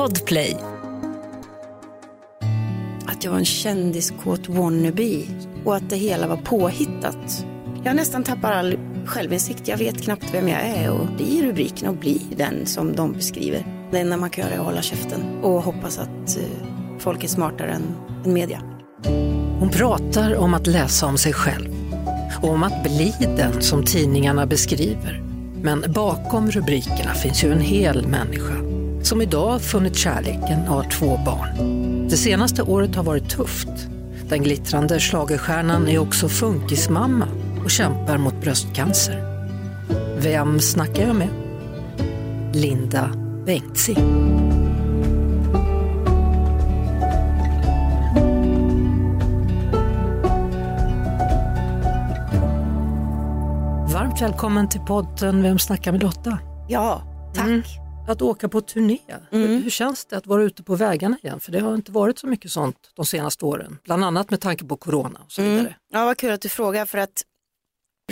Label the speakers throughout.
Speaker 1: Podplay.
Speaker 2: Att jag var en kändiskåt wannabe och att det hela var påhittat. Jag nästan tappar all självinsikt. Jag vet knappt vem jag är och blir rubriken och blir den som de beskriver. Det enda man kan göra är att hålla käften och hoppas att eh, folk är smartare än, än media.
Speaker 3: Hon pratar om att läsa om sig själv och om att bli den som tidningarna beskriver. Men bakom rubrikerna finns ju en hel människa som idag funnit kärleken och har två barn. Det senaste året har varit tufft. Den glittrande slagerstjärnan är också funkismamma och kämpar mot bröstcancer. Vem snackar jag med? Linda Bengtzing. Varmt välkommen till podden Vem snackar med Lotta?
Speaker 2: Ja, tack.
Speaker 3: Mm. Att åka på turné, hur, hur känns det att vara ute på vägarna igen? För det har inte varit så mycket sånt de senaste åren, bland annat med tanke på corona och så vidare.
Speaker 2: Mm. Ja, vad kul att du frågar för att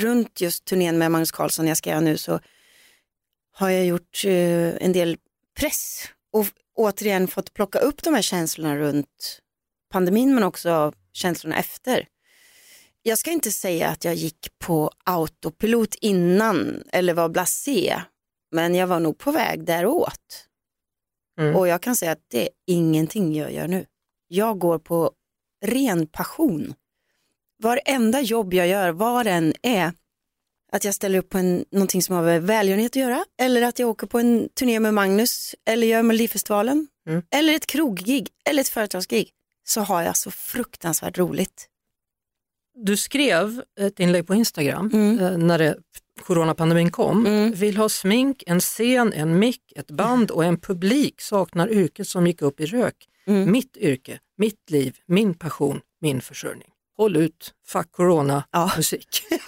Speaker 2: runt just turnén med Magnus Carlsson jag ska göra nu så har jag gjort eh, en del press och återigen fått plocka upp de här känslorna runt pandemin men också känslorna efter. Jag ska inte säga att jag gick på autopilot innan eller var blasé, men jag var nog på väg däråt.
Speaker 3: Mm.
Speaker 2: Och jag kan säga att det är ingenting jag gör nu. Jag går på ren passion. Varenda jobb jag gör, vad det än är, att jag ställer upp på en, någonting som har med välgörenhet att göra, eller att jag åker på en turné med Magnus, eller gör Melodifestivalen,
Speaker 3: Mm.
Speaker 2: eller ett kroggig, eller ett företagsgig, så har jag så fruktansvärt roligt.
Speaker 3: Du skrev ett inlägg på Instagram
Speaker 2: Mm.
Speaker 3: eh, när det, coronapandemin kom.
Speaker 2: Mm.
Speaker 3: Vill ha smink, en scen, en mick, ett band och en publik saknar yrket som gick upp i rök.
Speaker 2: Mm.
Speaker 3: Mitt yrke, mitt liv, min passion, min försörjning. Håll ut, fuck corona,
Speaker 2: Ja.
Speaker 3: musik.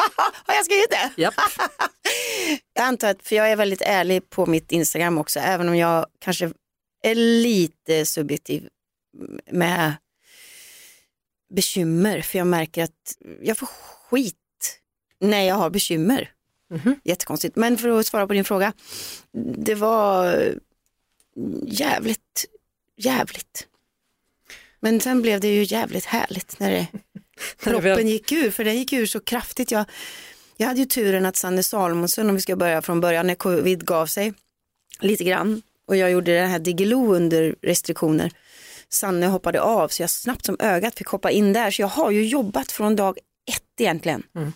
Speaker 2: har jag skrivit det?
Speaker 3: Japp.
Speaker 2: Jag antar att, för jag är väldigt ärlig på mitt Instagram också, även om jag kanske är lite subjektiv med bekymmer, för jag märker att jag får skit när jag har bekymmer.
Speaker 3: Mhm.
Speaker 2: Jättekonstigt, men för att svara på din fråga, det var jävligt, jävligt. Men sen blev det ju jävligt härligt när det proppen gick ur, för den gick ur så kraftigt. Jag, jag hade ju turen att Sanne Salomonsson, om vi ska börja från början, när covid gav sig lite grann och jag gjorde det här Diggiloo under restriktioner. Sanne hoppade av så jag snabbt som ögat fick hoppa in där. Så jag har ju jobbat från dag ett egentligen.
Speaker 3: Mm.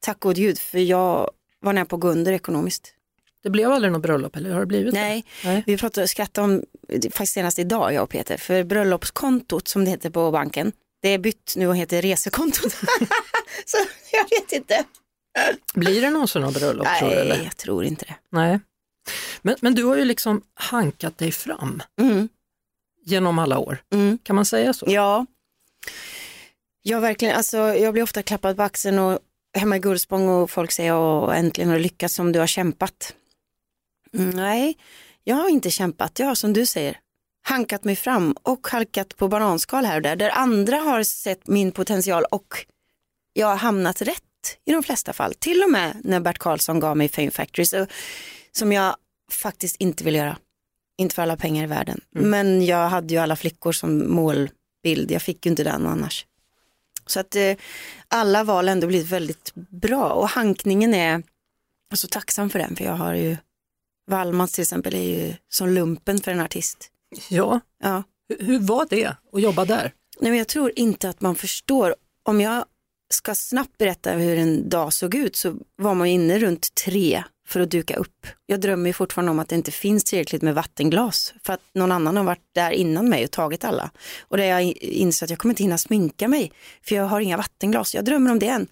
Speaker 2: Tack gode gud, för jag var nära på att gå under ekonomiskt.
Speaker 3: Det blev aldrig något bröllop eller har det blivit
Speaker 2: Nej,
Speaker 3: det? Nej.
Speaker 2: vi pratade och skrattade om, faktiskt senast idag jag och Peter, för bröllopskontot som det heter på banken, det är bytt nu och heter resekontot. så jag vet inte.
Speaker 3: Blir det någonsin något bröllop tror du?
Speaker 2: Nej, jag tror inte det.
Speaker 3: Nej. Men, men du har ju liksom hankat dig fram
Speaker 2: Mm,
Speaker 3: genom alla år.
Speaker 2: mm.
Speaker 3: Kan man säga så?
Speaker 2: Ja, jag verkligen, alltså jag blir ofta klappad på axeln och hemma i Gullspång och folk säger åh äntligen har du lyckats som du har kämpat. Mm, nej, jag har inte kämpat, jag har som du säger hankat mig fram och halkat på bananskal här och där, där andra har sett min potential och jag har hamnat rätt i de flesta fall. Till och med när Bert Karlsson gav mig Fame Factory, så, som jag faktiskt inte vill göra. Inte för alla pengar i världen. Men jag hade ju alla flickor som målbild, jag fick ju inte den annars. Så att eh, alla val ändå blivit väldigt bra och hankningen är, jag är så tacksam för den för jag har ju, Wallmans till exempel är ju som lumpen för en artist.
Speaker 3: Ja.
Speaker 2: Ja.
Speaker 3: Hur, hur var det att jobba där?
Speaker 2: Nej, men jag tror inte att man förstår. Om jag ska snabbt berätta hur en dag såg ut så var man inne runt tre för att duka upp. Jag drömmer fortfarande om att det inte finns tillräckligt med vattenglas för att någon annan har varit där innan mig och tagit alla. Och där jag inser att jag kommer inte hinna sminka mig för jag har inga vattenglas. Jag drömmer om det än.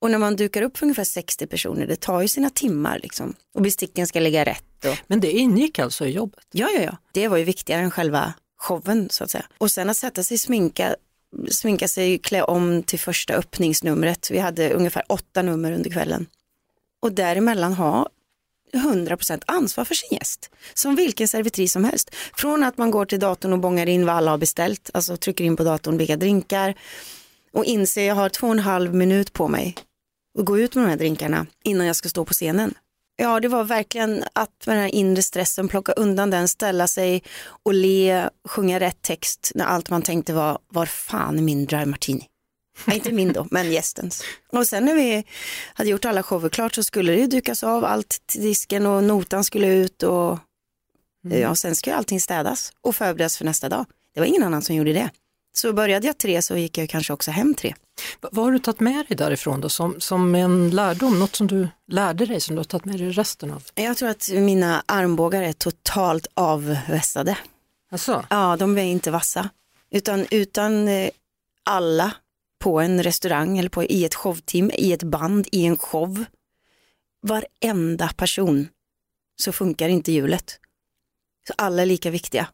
Speaker 2: Och när man dukar upp för ungefär 60 personer, det tar ju sina timmar liksom. Och besticken ska ligga rätt. Och...
Speaker 3: Men det ingick alltså i jobbet?
Speaker 2: Ja, ja, ja. Det var ju viktigare än själva showen så att säga. Och sen att sätta sig sminka, sminka sig, klä om till första öppningsnumret. Vi hade ungefär åtta nummer under kvällen. Och däremellan ha 100% ansvar för sin gäst. Som vilken servitris som helst. Från att man går till datorn och bångar in vad alla har beställt, alltså trycker in på datorn vilka drinkar och inser jag har två och en halv minut på mig att gå ut med de här drinkarna innan jag ska stå på scenen. Ja, det var verkligen att med den här inre stressen plocka undan den, ställa sig och le, sjunga rätt text när allt man tänkte var, var fan är min dry martini? Nej, inte min då, men gästens. Och sen när vi hade gjort alla shower klart så skulle det dukas av allt till disken och notan skulle ut och ja, sen skulle allting städas och förberedas för nästa dag. Det var ingen annan som gjorde det. Så började jag tre så gick jag kanske också hem tre.
Speaker 3: Va- Vad har du tagit med dig därifrån då som, som en lärdom, något som du lärde dig som du har tagit med dig resten av?
Speaker 2: Jag tror att mina armbågar är totalt avvässade.
Speaker 3: Alltså,
Speaker 2: Ja, de är inte vassa. Utan utan eh, alla på en restaurang eller på, i ett showteam, i ett band, i en show. Varenda person så funkar inte hjulet. Så alla är lika viktiga.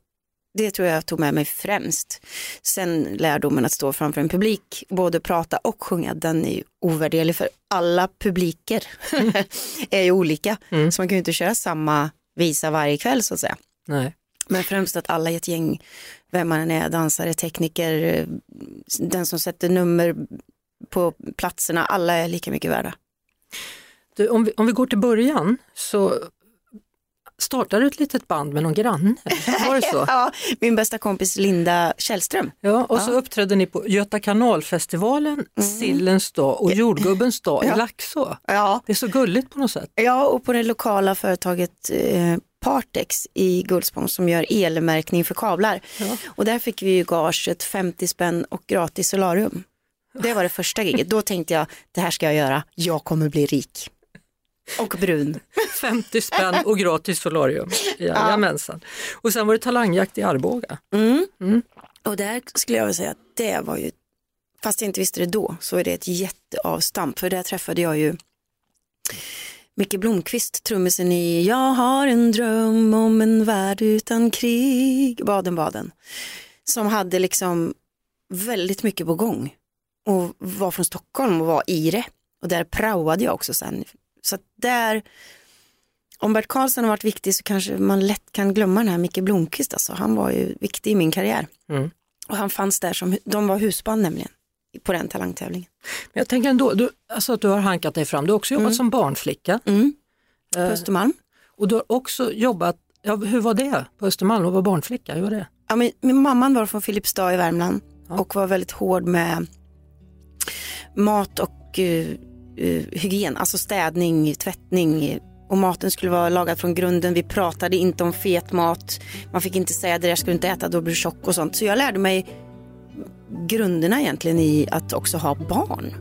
Speaker 2: Det tror jag tog med mig främst. Sen lärdomen att stå framför en publik, både prata och sjunga, den är ju ovärderlig för alla publiker är ju olika.
Speaker 3: Mm.
Speaker 2: Så man kan ju inte köra samma visa varje kväll så att säga.
Speaker 3: nej.
Speaker 2: Men främst att alla i ett gäng, vem man än är, dansare, tekniker, eh, den som sätter nummer på platserna, alla är lika mycket värda.
Speaker 3: Du, om, vi, om vi går till början så startade du ett litet band med någon granne, var det så?
Speaker 2: Ja, min bästa kompis Linda Källström.
Speaker 3: Ja, och så
Speaker 2: Ja.
Speaker 3: uppträdde ni på Göta kanalfestivalen, Sillens dag och Jordgubbens dag
Speaker 2: Ja.
Speaker 3: i Laxå.
Speaker 2: Ja.
Speaker 3: Det är så gulligt på något sätt.
Speaker 2: ja, och på det lokala företaget eh, Partex i Gullspång som gör elmärkning för kablar.
Speaker 3: Ja.
Speaker 2: Och där fick vi ju gaget 50 spänn och gratis solarium. Det var det första giget. Då tänkte jag, det här ska jag göra, jag kommer bli rik. Och brun.
Speaker 3: 50 spänn och gratis solarium. Jajamensan. Och sen var det talangjakt i Arboga.
Speaker 2: Mm.
Speaker 3: Mm.
Speaker 2: Och där skulle jag vilja säga att det var ju, fast jag inte visste det då, så är det ett jätteavstamp. För där träffade jag ju Micke Blomqvist, trummisen i Jag har en dröm om en värld utan krig, Baden-Baden. Som hade liksom väldigt mycket på gång och var från Stockholm och var i det. Och där praoade jag också sen. Så att där, om Bert Karlsson har varit viktig så kanske man lätt kan glömma den här Micke Blomqvist. Alltså. Han var ju viktig i min karriär.
Speaker 3: Mm.
Speaker 2: Och han fanns där som, de var husband nämligen, på den talangtävlingen.
Speaker 3: Men jag tänker ändå, du, alltså att du har hankat dig fram. Du har också jobbat
Speaker 2: Mm.
Speaker 3: som barnflicka
Speaker 2: Mm. På
Speaker 3: eh,
Speaker 2: Östermalm.
Speaker 3: och du har också jobbat, ja, hur var det på Östermalm att vara barnflicka? Hur var det?
Speaker 2: Ja, men, min mamma var från Filipstad i Värmland
Speaker 3: Ja.
Speaker 2: och var väldigt hård med mat och eh, eh, hygien, alltså städning, tvättning och maten skulle vara lagad från grunden. Vi pratade inte om fet mat. Man fick inte säga det där ska du inte äta, då blir du tjock och sånt. Så jag lärde mig grunderna egentligen i att också ha barn.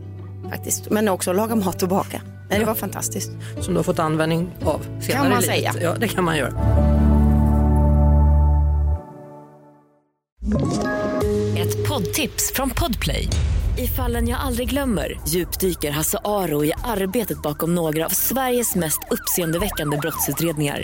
Speaker 2: Faktiskt. Men också laga mat och baka. Nej, det var fantastiskt.
Speaker 3: Som du har fått användning av senare
Speaker 2: man
Speaker 3: i livet?
Speaker 2: säga.
Speaker 3: Ja, det kan man göra.
Speaker 1: Ett poddtips från Podplay. I fallen jag aldrig glömmer djupdyker Hasse Aro i arbetet bakom några av Sveriges mest uppseendeväckande brottsutredningar.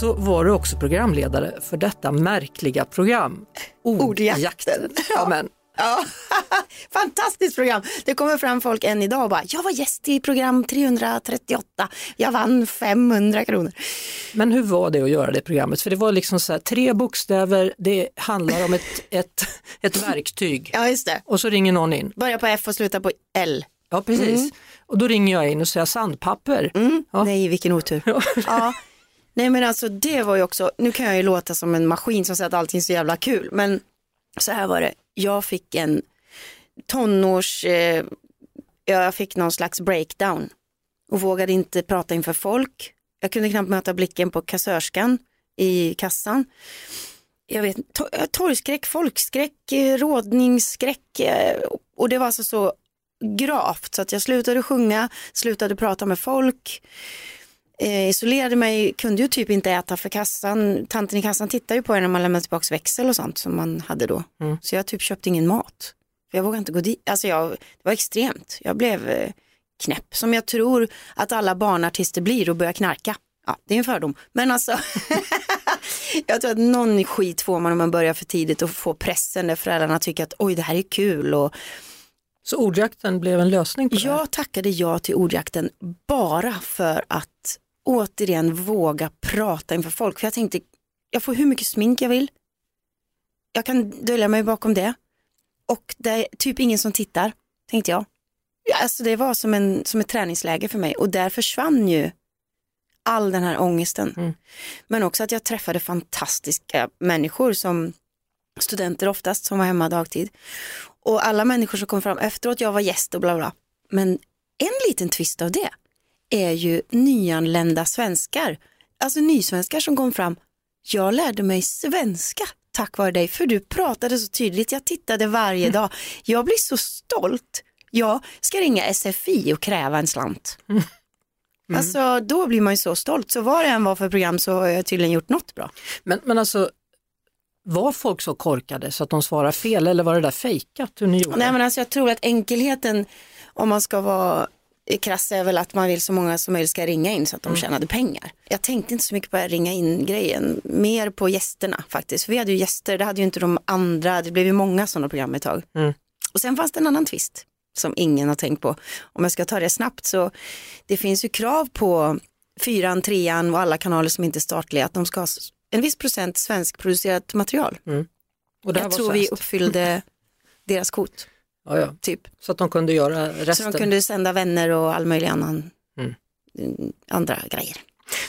Speaker 3: så var du också programledare för detta märkliga program.
Speaker 2: Ordjakten.
Speaker 3: Ja, men,
Speaker 2: Ja, fantastiskt program. Det kommer fram folk än idag och bara, jag var gäst i program 338, jag vann 500 kronor.
Speaker 3: men hur var det att göra det programmet? För det var liksom så här, tre bokstäver, det handlar om ett, ett, ett verktyg
Speaker 2: Ja, just det.
Speaker 3: och så ringer någon in.
Speaker 2: Börja på F och sluta på L.
Speaker 3: Ja, precis. Och då ringer jag in och säger sandpapper. Ja.
Speaker 2: Nej, vilken otur. ja. Nej, men alltså det var ju också, nu kan jag ju låta som en maskin som säger att allting är så jävla kul, men så här var det, jag fick en tonårs, eh, jag fick någon slags breakdown och vågade inte prata inför folk. Jag kunde knappt möta blicken på kassörskan i kassan. Jag vet to- eh, torgskräck, folkskräck, eh, rådningsskräck eh, och det var alltså så gravt så att jag slutade sjunga, slutade prata med folk, eh, isolerade mig, kunde ju typ inte äta för kassan, tanten i kassan tittar ju på en när man lämnar tillbaka växel och sånt som man hade då.
Speaker 3: Mm.
Speaker 2: Så jag typ köpte ingen mat. För jag vågade inte gå dit, alltså jag, det var extremt, jag blev eh, knäpp som jag tror att alla barnartister blir och börjar knarka. Ja, det är en fördom. Men alltså, jag tror att någon skit får man om man börjar för tidigt och får pressen där föräldrarna tycker att oj det här är kul. Och
Speaker 3: Så ordjakten blev en lösning på det
Speaker 2: jag tackade ja till ordjakten bara för att återigen våga prata inför folk. För jag tänkte, jag får hur mycket smink jag vill. Jag kan dölja mig bakom det. Och det är typ ingen som tittar, tänkte jag. Ja, Alltså det var som, en, som ett träningsläge för mig och där försvann ju all den här ångesten.
Speaker 3: Mm.
Speaker 2: Men också att jag träffade fantastiska människor som studenter oftast som var hemma dagtid. Och alla människor som kom fram efteråt, jag var gäst och bla bla. Men en liten twist av det är ju nyanlända svenskar. Alltså nysvenskar som kom fram. Jag lärde mig svenska tack vare dig för du pratade så tydligt. Jag tittade varje dag. Jag blir så stolt. Jag ska ringa SFI och kräva en slant. Alltså då blir man ju så stolt. Så vad det än var för program så har jag tydligen gjort något bra.
Speaker 3: Men, men alltså, var folk så korkade så att de svarade fel eller var det där fejkat hur ni gjorde?
Speaker 2: Nej men alltså jag tror att enkelheten om man ska vara krass är väl att man vill så många som möjligt ska ringa in så att de tjänade pengar. Jag tänkte inte så mycket på att ringa in grejen, mer på gästerna faktiskt. För vi hade ju gäster, det hade ju inte de andra, det blev ju många sådana program ett tag.
Speaker 3: Mm.
Speaker 2: Och sen fanns det en annan twist som ingen har tänkt på. Om jag ska ta det snabbt så det finns ju krav på fyran, trean och alla kanaler som inte är statliga att de ska ha en viss procent svenskproducerat material.
Speaker 3: Här
Speaker 2: Jag tror vi
Speaker 3: svenskt.
Speaker 2: uppfyllde deras kvot,
Speaker 3: ja, ja.
Speaker 2: typ.
Speaker 3: Så att de kunde göra
Speaker 2: Så
Speaker 3: resten.
Speaker 2: de kunde sända vänner och all möjlig annan,
Speaker 3: Mm.
Speaker 2: mm, andra grejer.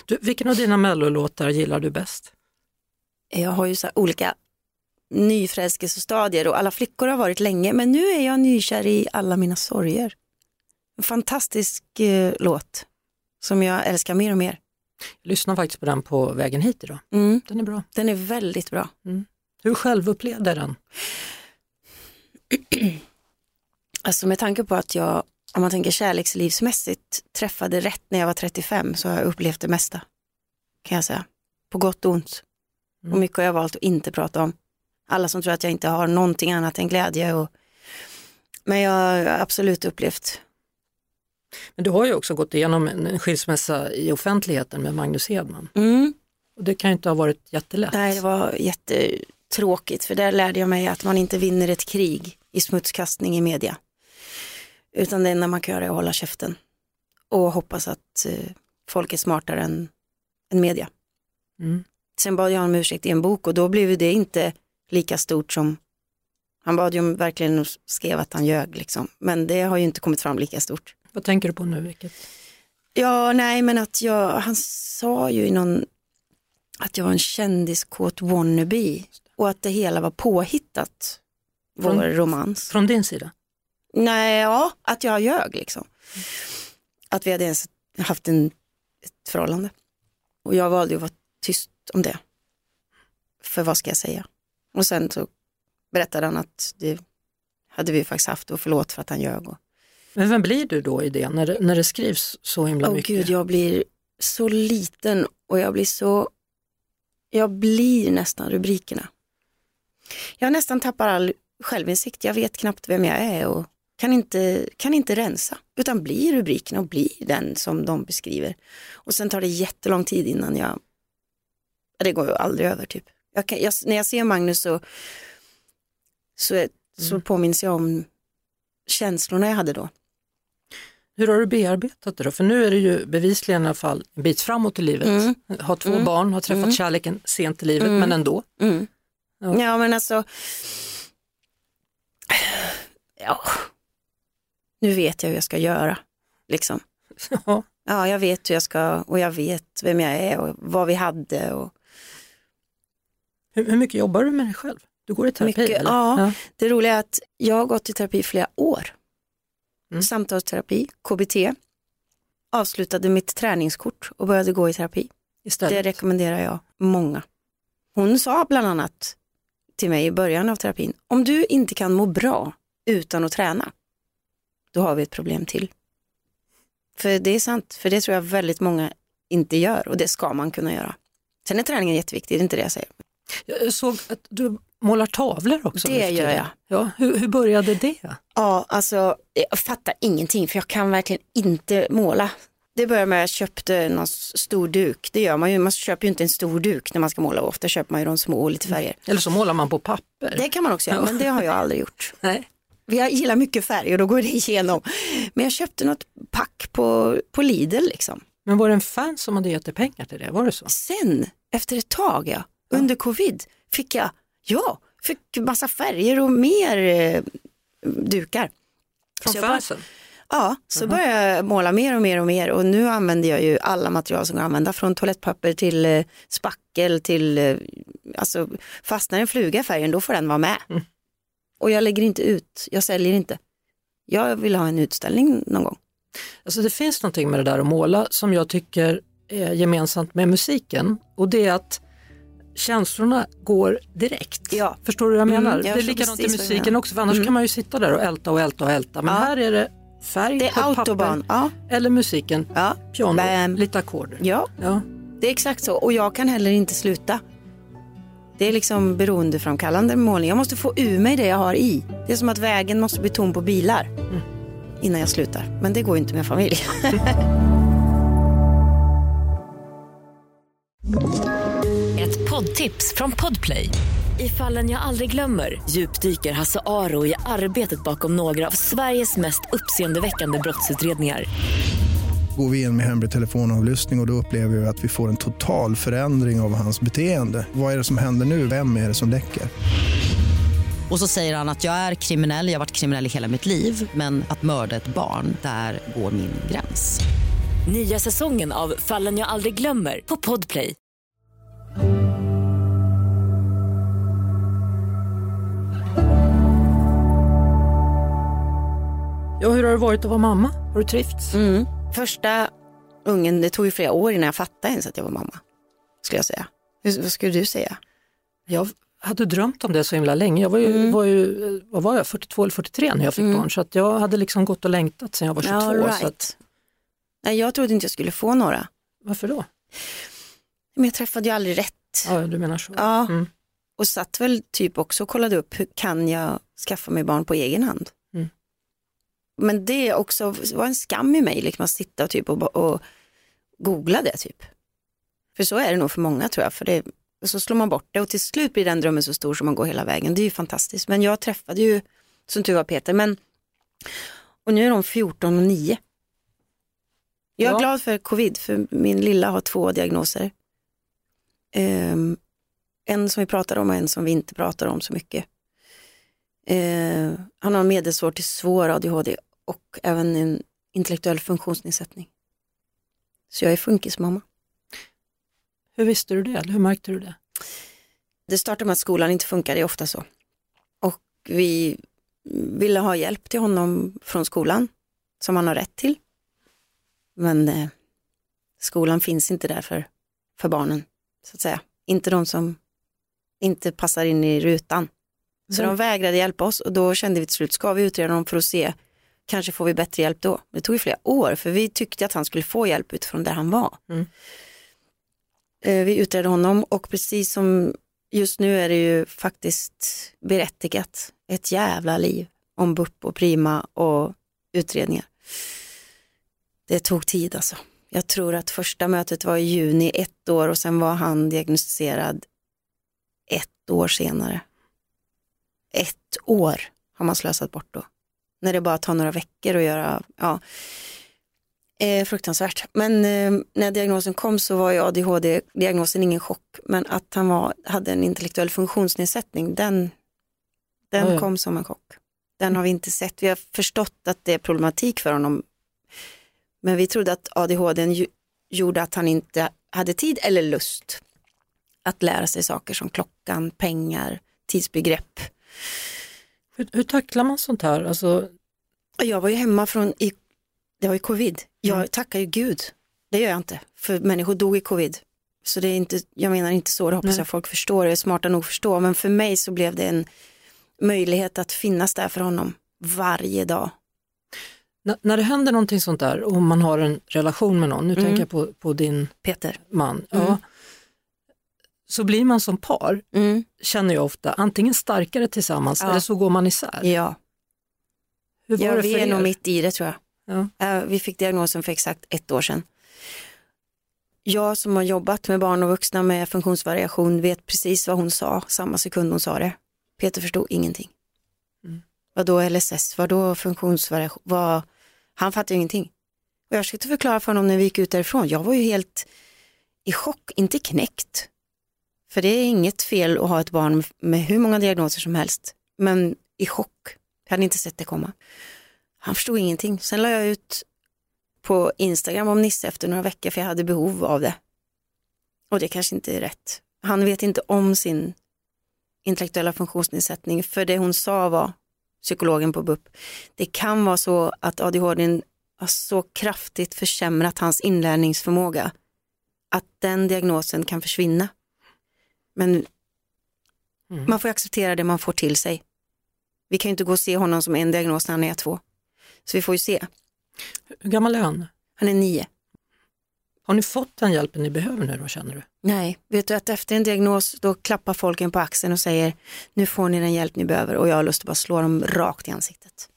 Speaker 3: du, vilken av dina mellolåtar gillar du bäst?
Speaker 2: Jag har ju så olika nyförälskelsestadier och alla flickor har varit länge men nu är jag nykär i alla mina sorger. En fantastisk eh, låt som jag älskar mer och mer.
Speaker 3: Jag lyssnade faktiskt på den på vägen hit idag.
Speaker 2: Mm,
Speaker 3: Den är bra.
Speaker 2: den är väldigt bra.
Speaker 3: Hur självupplevde den?
Speaker 2: Alltså med tanke på att jag, om man tänker kärlekslivsmässigt, träffade rätt när jag var 35 så har jag upplevt det mesta. Kan jag säga. På gott och ont. Och mycket har jag valt att inte prata om. Alla som tror att jag inte har någonting annat än glädje. Och... Men jag har absolut upplevt.
Speaker 3: Men du har ju också gått igenom en en skilsmässa i offentligheten med Magnus Hedman.
Speaker 2: Mm.
Speaker 3: Och det kan ju inte ha varit jättelätt.
Speaker 2: Nej, det var jättetråkigt för där lärde jag mig att man inte vinner ett krig i smutskastning i media. Utan det enda man kan göra är att hålla käften och hoppas att eh, folk är smartare än, än media.
Speaker 3: Mm.
Speaker 2: Sen bad jag om ursäkt i en bok och då blev det inte lika stort som han bad ju om verkligen och skrev att han ljög liksom. Men det har ju inte kommit fram lika stort.
Speaker 3: Vad tänker du på nu? Vilket?
Speaker 2: Ja, nej men att jag, han sa ju i någon, att jag var en kändiskåt wannabe och att det hela var påhittat, vår
Speaker 3: Från-
Speaker 2: romans.
Speaker 3: Från din sida?
Speaker 2: Nej, ja, att jag ljög liksom. Att vi hade ens haft en, ett förhållande. Och jag valde att vara tyst om det. För vad ska jag säga? Och sen så berättade han att det hade vi faktiskt haft och förlåt för att han ljög. Och,
Speaker 3: Men vem blir du då i det, när det, när det skrivs så himla
Speaker 2: Åh
Speaker 3: mycket?
Speaker 2: gud, jag blir så liten och jag blir så, jag blir nästan rubrikerna. Jag nästan tappar all självinsikt, jag vet knappt vem jag är och kan inte, kan inte rensa, utan blir rubrikerna och blir den som de beskriver. Och sen tar det jättelång tid innan jag, ja, det går ju aldrig över typ. Jag kan, jag, när jag ser Magnus så, så, är- så påminns jag om känslorna jag hade då.
Speaker 3: Hur har du bearbetat det då? För nu är det ju bevisligen i alla fall en bit framåt i livet.
Speaker 2: Mm.
Speaker 3: Har två barn, har träffat kärleken sent i livet, men ändå.
Speaker 2: Mm.
Speaker 3: Ja.
Speaker 2: Ja. men alltså, ja, nu vet jag hur jag ska göra. Liksom.
Speaker 3: Ja.
Speaker 2: Ja, jag vet hur jag ska och jag vet vem jag är och vad vi hade. Och
Speaker 3: Hur, hur mycket jobbar du med dig själv? Du går i terapi?
Speaker 2: Mycket,
Speaker 3: eller?
Speaker 2: ja. Det roliga är att jag har gått i terapi i flera år.
Speaker 3: Mm.
Speaker 2: Samtalsterapi, KBT. Avslutade mitt träningskort och började gå i terapi. Det
Speaker 3: Istället.
Speaker 2: rekommenderar jag många. Hon sa bland annat till mig i början av terapin, om du inte kan må bra utan att träna, då har vi ett problem till. För det är sant, för det tror jag väldigt många inte gör och det ska man kunna göra. Sen är träningen jätteviktig, det är inte det jag säger.
Speaker 3: Jag såg att du målar tavlor också.
Speaker 2: Det gör jag.
Speaker 3: Ja, hur, hur började det?
Speaker 2: Ja, alltså jag fattar ingenting för jag kan verkligen inte måla. Det började med att jag köpte någon stor duk. Det gör man ju, man köper ju inte en stor duk när man ska måla. Ofta köper man ju de små och lite färger.
Speaker 3: Eller så målar man på papper.
Speaker 2: Det kan man också göra, men det har jag aldrig gjort.
Speaker 3: Nej.
Speaker 2: Jag gillar mycket färg och då går det igenom. Men jag köpte något pack på, på Lidl liksom.
Speaker 3: Men var det en fan som hade gett dig pengar till det? Var det så?
Speaker 2: Sen, efter ett tag, ja, under covid, fick jag, ja, fick massa färger och mer eh, dukar.
Speaker 3: Från
Speaker 2: Så jag bara-
Speaker 3: fansen?
Speaker 2: Ja, så började jag måla mer och mer och mer och nu använder jag ju alla material som går att använda från toalettpapper till eh, spackel till, eh, alltså fastnar en fluga i färgen då får den vara med. Och jag lägger inte ut, jag säljer inte. Jag vill ha en utställning någon gång.
Speaker 3: Alltså det finns någonting med det där att måla som jag tycker är gemensamt med musiken och det är att känslorna går direkt.
Speaker 2: Ja.
Speaker 3: Förstår du vad jag
Speaker 2: Mm,
Speaker 3: menar?
Speaker 2: jag
Speaker 3: det är likadant i musiken också för annars kan man ju sitta där och älta och älta och älta men
Speaker 2: Ja.
Speaker 3: här är det färg
Speaker 2: Det
Speaker 3: på
Speaker 2: är
Speaker 3: ett
Speaker 2: autobahn.
Speaker 3: papper
Speaker 2: Ja,
Speaker 3: eller musiken, piano,
Speaker 2: Bam.
Speaker 3: lite ackord.
Speaker 2: Ja. det är exakt så och jag kan heller inte sluta. Det är liksom beroendeframkallande med målning. Jag måste få ur mig det jag har i. Det är som att vägen måste bli tom på bilar innan jag slutar. Men det går ju inte med familj.
Speaker 1: Ett poddtips från Podplay. I fallen jag aldrig glömmer djupdyker Hasse Aro i arbetet bakom några av Sveriges mest uppseendeväckande brottsutredningar.
Speaker 4: Går vi in med hemlig telefonavlyssning och, och då upplever vi att vi får en total förändring av hans beteende. Vad är det som händer nu? Vem är det som läcker?
Speaker 5: Och så säger han att jag är kriminell, jag har varit kriminell i hela mitt liv men att mörda ett barn, där går min gräns.
Speaker 1: Nya säsongen av Fallen jag aldrig glömmer på Podplay.
Speaker 3: ja, hur har det varit att vara mamma? Har du trivts?
Speaker 2: Mm. Första ungen, det tog ju flera år innan jag fattade ens att jag var mamma. Skulle jag säga. Hur, vad skulle du säga?
Speaker 3: Jag hade drömt om det så himla länge. Jag var ju,
Speaker 2: Mm.
Speaker 3: var ju vad var jag, 42 eller 43 när jag fick barn så att jag hade liksom gått och längtat sedan jag var 22.
Speaker 2: Ja,
Speaker 3: så
Speaker 2: right.
Speaker 3: att,
Speaker 2: Nej, jag trodde inte jag skulle få några.
Speaker 3: varför då?
Speaker 2: Men jag träffade ju aldrig rätt.
Speaker 3: Ja, du menar så.
Speaker 2: Ja.
Speaker 3: Mm.
Speaker 2: Och satt väl typ också och kollade upp hur kan jag skaffa mig barn på egen hand. Men det är också var en skam i mig liksom att sitta typ och, och googla det typ. För så är det nog för många tror jag. För det, så slår man bort det och till slut blir den drömmen så stor som man går hela vägen. Det är ju fantastiskt. Men jag träffade ju, som tur var Peter, men och nu är de 14 och 9. Jag är
Speaker 3: Ja.
Speaker 2: glad för covid, för min lilla har två diagnoser. Ehm, en som vi pratar om och en som vi inte pratar om så mycket. Eh, han har medelsvår till svår ADHD och även en intellektuell funktionsnedsättning. Så jag är funkismamma.
Speaker 3: Hur visste du det? Eller hur märkte du det?
Speaker 2: Det startar med att skolan inte funkar, det är ofta så. Och vi ville ha hjälp till honom från skolan som han har rätt till. Men eh, skolan finns inte där för, för barnen, så att säga. Inte de som inte passar in i rutan. Så
Speaker 3: Mm.
Speaker 2: de vägrade hjälpa oss och då kände vi till slut, ska vi utreda dem för att se, kanske får vi bättre hjälp då. Det tog ju flera år för vi tyckte att han skulle få hjälp utifrån där han var.
Speaker 3: Mm.
Speaker 2: Eh, Vi utredde honom och precis som just nu är det ju faktiskt berättigat ett jävla liv om BUP och Prima och utredningar. Det tog tid alltså. Jag tror att första mötet var i juni ett år och sen var han diagnostiserad ett år senare. Ett år har man slösat bort då. När det bara tar några veckor att göra, ja. Eh, fruktansvärt. Men eh, när diagnosen kom så var ju ADHD-diagnosen ingen chock. Men att han var, hade en intellektuell funktionsnedsättning, den, den
Speaker 3: ja.
Speaker 2: kom som en chock. Den har vi inte sett. Vi har förstått att det är problematik för honom. Men vi trodde att ADHD gjorde att han inte hade tid eller lust att lära sig saker som klockan, pengar, tidsbegrepp.
Speaker 3: Hur, hur tacklar man sånt här? Alltså,
Speaker 2: Jag var ju hemma från, i, det var ju covid. Jag
Speaker 3: Mm.
Speaker 2: tackar ju Gud. Det gör jag inte, för människor dog i covid. Så det är inte, jag menar inte så, det hoppas
Speaker 3: Nej.
Speaker 2: jag folk förstår, är smarta nog att förstå. Men för mig så blev det en möjlighet att finnas där för honom varje dag.
Speaker 3: när, när det händer någonting sånt där och man har en relation med någon, nu
Speaker 2: Mm.
Speaker 3: tänker jag på, på din
Speaker 2: Peter.
Speaker 3: man,
Speaker 2: Mm.
Speaker 3: ja, så blir man som par,
Speaker 2: Mm.
Speaker 3: känner jag ofta, antingen starkare tillsammans
Speaker 2: Ja.
Speaker 3: eller så går man isär.
Speaker 2: Ja,
Speaker 3: Hur var
Speaker 2: ja
Speaker 3: det
Speaker 2: vi
Speaker 3: för
Speaker 2: är
Speaker 3: er?
Speaker 2: nog mitt i det tror jag.
Speaker 3: Ja.
Speaker 2: Eh, Vi fick diagnosen för exakt ett år sedan. Jag som har jobbat med barn och vuxna med funktionsvariation vet precis vad hon sa samma sekund hon sa det. Peter förstod ingenting.
Speaker 3: Mm.
Speaker 2: Vad då LSS, vad då funktionsvariation, vad... han fattade ingenting. Och jag försökte förklara för honom när vi gick ut därifrån, jag var ju helt i chock, inte knäckt. För det är inget fel att ha ett barn med- hur många diagnoser som helst, men i chock. Jag hade inte sett det komma. Han förstod ingenting. Sen la jag ut på Instagram om Nisse efter några veckor för jag hade behov av det. Och det kanske inte är rätt. Han vet inte om sin intellektuella funktionsnedsättning för det hon sa var, psykologen på BUP, det kan vara så att ADHD har så kraftigt försämrat hans inlärningsförmåga att den diagnosen kan försvinna. Men
Speaker 3: Mm.
Speaker 2: man får acceptera det man får till sig. Vi kan ju inte gå och se honom som en diagnos när han är två. Så vi får ju se.
Speaker 3: Hur gammal är han?
Speaker 2: Han är nio.
Speaker 3: Har ni fått den hjälpen ni behöver nu då känner du?
Speaker 2: Nej, vet du att efter en diagnos då klappar folk en på axeln och säger nu får ni den hjälp ni behöver och jag har lust att bara slå dem rakt i ansiktet.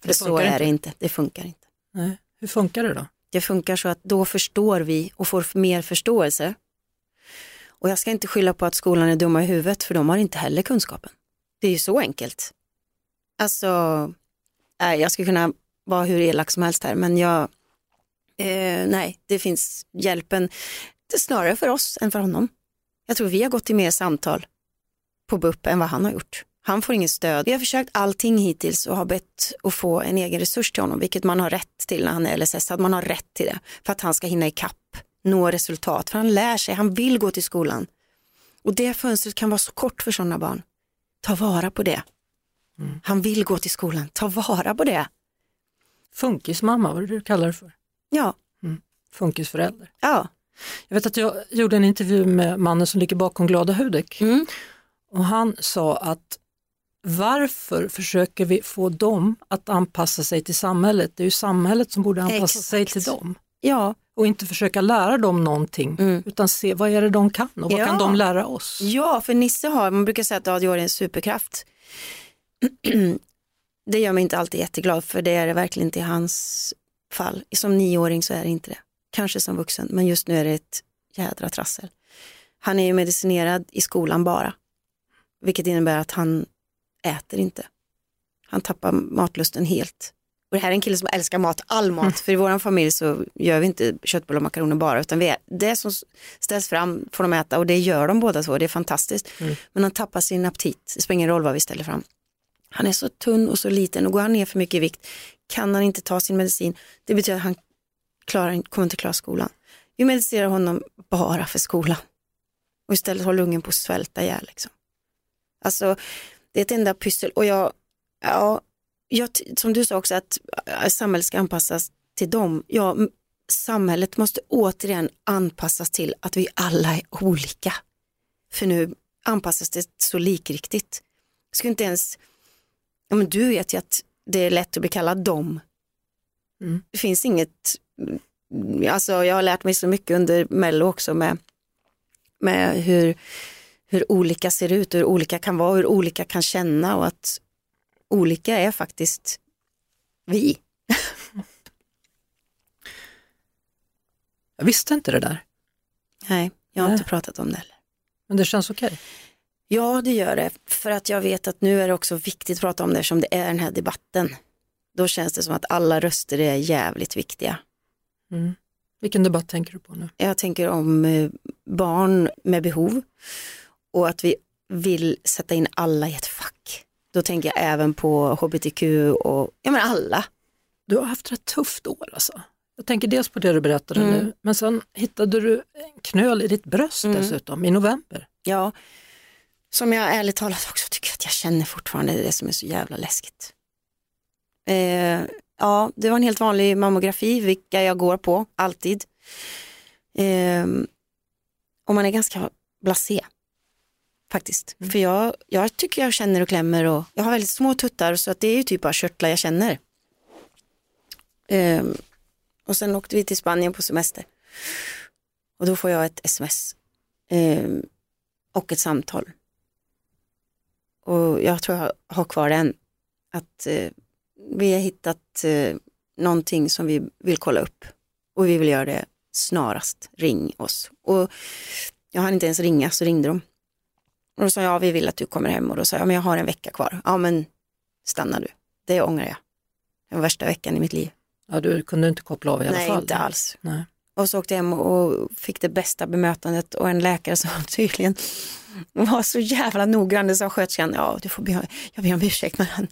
Speaker 2: För
Speaker 3: Det
Speaker 2: så är
Speaker 3: inte.
Speaker 2: det inte, det funkar inte.
Speaker 3: Nej. Hur funkar det då?
Speaker 2: Det funkar så att då förstår vi och får mer förståelse. Och jag ska inte skylla på att skolan är dumma i huvudet för de har inte heller kunskapen. Det är ju så enkelt. Alltså, äh, jag skulle kunna vara hur elak som helst här men jag, eh, nej, det finns hjälpen det snarare för oss än för honom. Jag tror vi har gått i mer samtal på BUP än vad han har gjort. Han får inget stöd. Vi har försökt allting hittills och har bett att få en egen resurs till honom, vilket man har rätt till när han är LSS. Att man har rätt till det för att han ska hinna ikapp, nå resultat. För han lär sig, han vill gå till skolan. Och det fönstret kan vara så kort för sådana barn. Ta vara på det. Han vill gå till skolan, ta vara på det.
Speaker 3: Funkismamma, vad du kallar det för?
Speaker 2: Ja,
Speaker 3: Funkisförälder.
Speaker 2: ja.
Speaker 3: Jag vet att jag gjorde en intervju med mannen som ligger bakom Glada Hudik
Speaker 2: Mm.
Speaker 3: och han sa att varför försöker vi få dem att anpassa sig till samhället? Det är ju samhället som borde anpassa
Speaker 2: Exakt.
Speaker 3: sig till dem
Speaker 2: Ja,
Speaker 3: och inte försöka lära dem någonting
Speaker 2: Mm.
Speaker 3: utan se vad är det de kan och vad
Speaker 2: Ja.
Speaker 3: kan de lära oss?
Speaker 2: Ja, för Nisse har, man brukar säga att ADHD är en superkraft. det gör mig inte alltid jätteglad för det är det verkligen inte i hans fall. Som nioåring så är det inte det. Kanske som vuxen, men just nu är det ett jädra trassel. Han är ju medicinerad i skolan bara, vilket innebär att han äter inte. Han tappar matlusten helt. Och det här är en kille som älskar mat, all mat, för i vår familj så gör vi inte köttbullar och makaroner bara, utan vi är, det som ställs fram får de äta och det gör de båda två, det är fantastiskt. Men han tappar sin aptit, det spelar ingen roll vad vi ställer fram. Han är så tunn och så liten och går han ner för mycket i vikt kan han inte ta sin medicin. Det betyder att han klarar, kommer inte klara skolan. Vi medicinerar honom bara för skolan. Och istället håller ungen på att svälta ihjäl. Liksom. Alltså, det är ett enda pyssel och jag, ja, jag, som du sa också att äh, samhället ska anpassas till dem. Ja, samhället måste återigen anpassas till att vi alla är olika. För nu anpassas det så likriktigt. Jag skulle inte ens, ja men du vet ju att det är lätt att bli kallad dom.
Speaker 3: Mm.
Speaker 2: Det finns inget, alltså jag har lärt mig så mycket under mello också med, med hur, hur olika ser ut, hur olika kan vara, hur olika kan känna och att olika är faktiskt vi.
Speaker 3: Jag visste inte det där,
Speaker 2: Nej, jag har
Speaker 3: Nej.
Speaker 2: inte pratat om det heller.
Speaker 3: men det känns okej.
Speaker 2: Ja, det gör det. För att jag vet att nu är det också viktigt att prata om det som det är den här debatten. Då känns det som att alla röster är jävligt viktiga.
Speaker 3: Mm. Vilken debatt tänker du på nu?
Speaker 2: Jag tänker om eh, barn med behov och att vi vill sätta in alla i ett. Då tänker jag även på hbtq och ja, men alla.
Speaker 3: Du har haft ett tufft år alltså. Jag tänker dels på det du berättade
Speaker 2: Mm.
Speaker 3: nu, men sen hittade du en knöl i ditt bröst
Speaker 2: Mm.
Speaker 3: dessutom i november.
Speaker 2: Ja, som jag ärligt talat också tycker att jag känner fortfarande, det som är så jävla läskigt. Eh, ja, det var en helt vanlig mammografi, vilka jag går på, alltid. Eh, och man är ganska blasé, faktiskt. För jag, jag tycker jag känner och klämmer och jag har väldigt små tuttar så att det är ju typ bara körtlar jag känner. Eh, och sen åkte vi till Spanien på semester. Och då får jag ett sms. Eh, och ett samtal. Och jag tror jag har kvar den. Att eh, vi har hittat eh, någonting som vi vill kolla upp och vi vill göra det snarast. Ring oss. Och jag hann inte ens ringa så ringde de. Och då sa jag, ja, vi vill att du kommer hem och då sa jag, men jag har en vecka kvar. Ja men stanna du, det ångrar jag. Det var värsta veckan i mitt liv.
Speaker 3: Ja, du kunde inte koppla av i alla
Speaker 2: Nej,
Speaker 3: fall.
Speaker 2: inte alls.
Speaker 3: Nej.
Speaker 2: Och så åkte jag hem och fick det bästa bemötandet och en läkare som tydligen var så jävla noggrann. Det sa sköterskan, ja du får be, jag ber om ursäkt men han,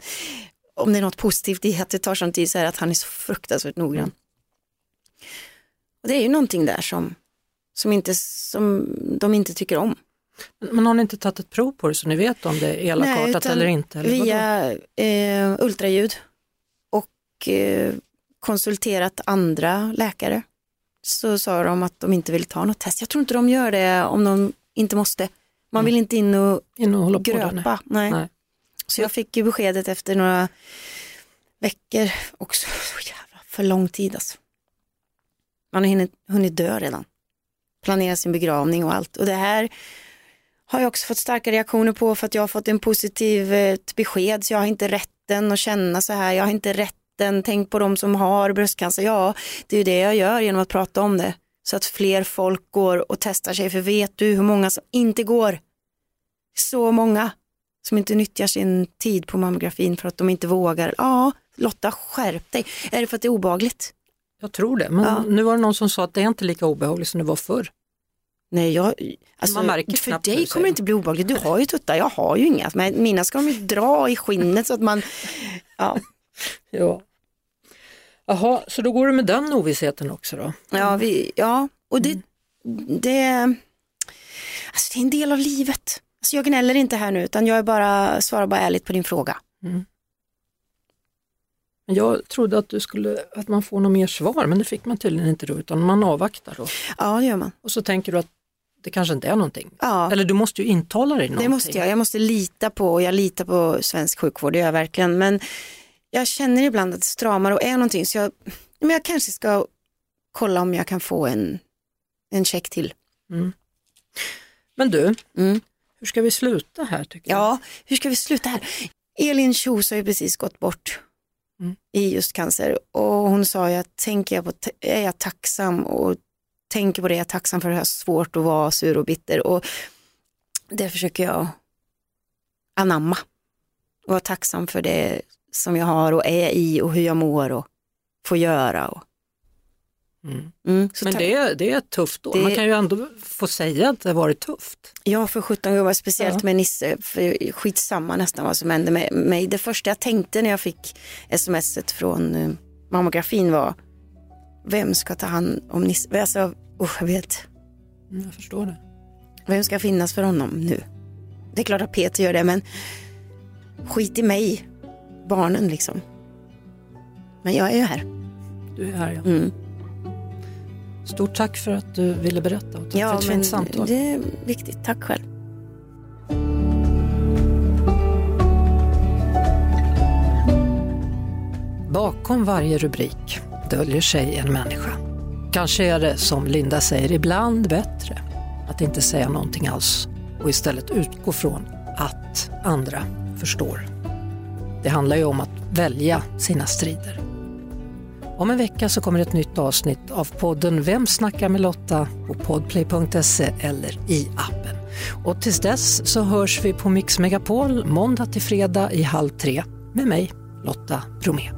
Speaker 2: om det är något positivt i att det tar sån tid så är det att han är så fruktansvärt noggrann. Och det är ju någonting där som, som, inte, som de inte tycker om.
Speaker 3: Men har ni inte tagit ett prov på det så ni vet om det är elakartat eller inte? Eller
Speaker 2: via eh, ultraljud och eh, konsulterat andra läkare så sa de att de inte vill ta något test. Jag tror inte de gör det om de inte måste. Man vill inte in och
Speaker 3: In och hålla på
Speaker 2: gröpa. Nej.
Speaker 3: Nej.
Speaker 2: Så jag fick ju beskedet efter några veckor också. Så jävla för lång tid alltså. Man har hunnit, hunnit dö redan. Planera sin begravning och allt. Och det här har jag också fått starka reaktioner på för att jag har fått en positiv eh, besked så jag har inte rätten att känna så här. Jag har inte rätten, tänk på de som har bröstcancer. Ja, det är ju det jag gör genom att prata om det. Så att fler folk går och testar sig. För vet du hur många som inte går? Så många som inte nyttjar sin tid på mammografin för att de inte vågar. Ja, Lotta skärp dig. Är det för att det är obagligt?
Speaker 3: Jag tror det, men
Speaker 2: Ja.
Speaker 3: nu var det någon som sa att det är inte lika obehagligt som det var förr.
Speaker 2: Nej, jag, alltså, för dig
Speaker 3: du
Speaker 2: kommer det inte bli obehagligt. Du har ju tuttar, jag har ju inga. Men mina ska de ju dra i skinnet så att man, ja,
Speaker 3: Ja. Jaha, så då går det med den ovissheten också då?
Speaker 2: ja, vi, ja. och det,
Speaker 3: Mm.
Speaker 2: det, alltså det är en del av livet. Alltså jag gnäller inte här nu utan jag är bara, svarar bara ärligt på din fråga.
Speaker 3: Men Jag trodde att, du skulle, att man får något mer svar, men det fick man tydligen inte då, utan man avvaktar då.
Speaker 2: Ja, det gör man.
Speaker 3: Och så tänker du att det kanske inte är någonting.
Speaker 2: Ja.
Speaker 3: Eller du måste ju intala dig någonting.
Speaker 2: Det måste jag. Jag måste lita på, och jag litar på svensk sjukvård, det gör jag verkligen. Men jag känner ibland att det stramar och är någonting så jag, men jag kanske ska kolla om jag kan få en, en check till.
Speaker 3: Men du,
Speaker 2: Mm.
Speaker 3: hur ska vi sluta här tycker jag?
Speaker 2: Ja, hur ska vi sluta här? Elin Kjos har ju precis gått bort
Speaker 3: Mm.
Speaker 2: i just cancer och hon sa ju att tänker jag på, är jag tacksam och tänker på det, jag är tacksam för att jag har svårt att vara sur och bitter och det försöker jag anamma och vara tacksam för det som jag har och är i och hur jag mår och får göra. Och,
Speaker 3: Mm.
Speaker 2: mm,
Speaker 3: Men det är, det är ett tufft år.
Speaker 2: Det-
Speaker 3: Man kan ju ändå få säga att det har varit tufft.
Speaker 2: Ja, för 17 gånger, speciellt
Speaker 3: Ja.
Speaker 2: med Nisse, för skitsamma nästan vad som hände med mig. Det första jag tänkte när jag fick smset från uh, mammografin var, vem ska ta hand om Nisse? Alltså, oh, jag vet,
Speaker 3: Mm, jag förstår det.
Speaker 2: vem ska finnas för honom nu? Det är klart att Peter gör det, men skit i mig, barnen liksom. Men jag är ju här.
Speaker 3: Du är här ja.
Speaker 2: Mm.
Speaker 3: Stort tack för att du ville berätta och tack för
Speaker 2: Ja,
Speaker 3: ett
Speaker 2: men
Speaker 3: fint samtal.
Speaker 2: det är viktigt. Tack själv.
Speaker 3: Bakom varje rubrik döljer sig en människa. Kanske är det, som Linda säger, ibland bättre att inte säga någonting alls och istället utgå från att andra förstår. Det handlar ju om att välja sina strider. Om en vecka så kommer ett nytt avsnitt av podden Vem snackar med Lotta på podplay.se eller i appen. Och tills dess så hörs vi på Mix Megapol måndag till fredag i halv tre med mig, Lotta Bromé.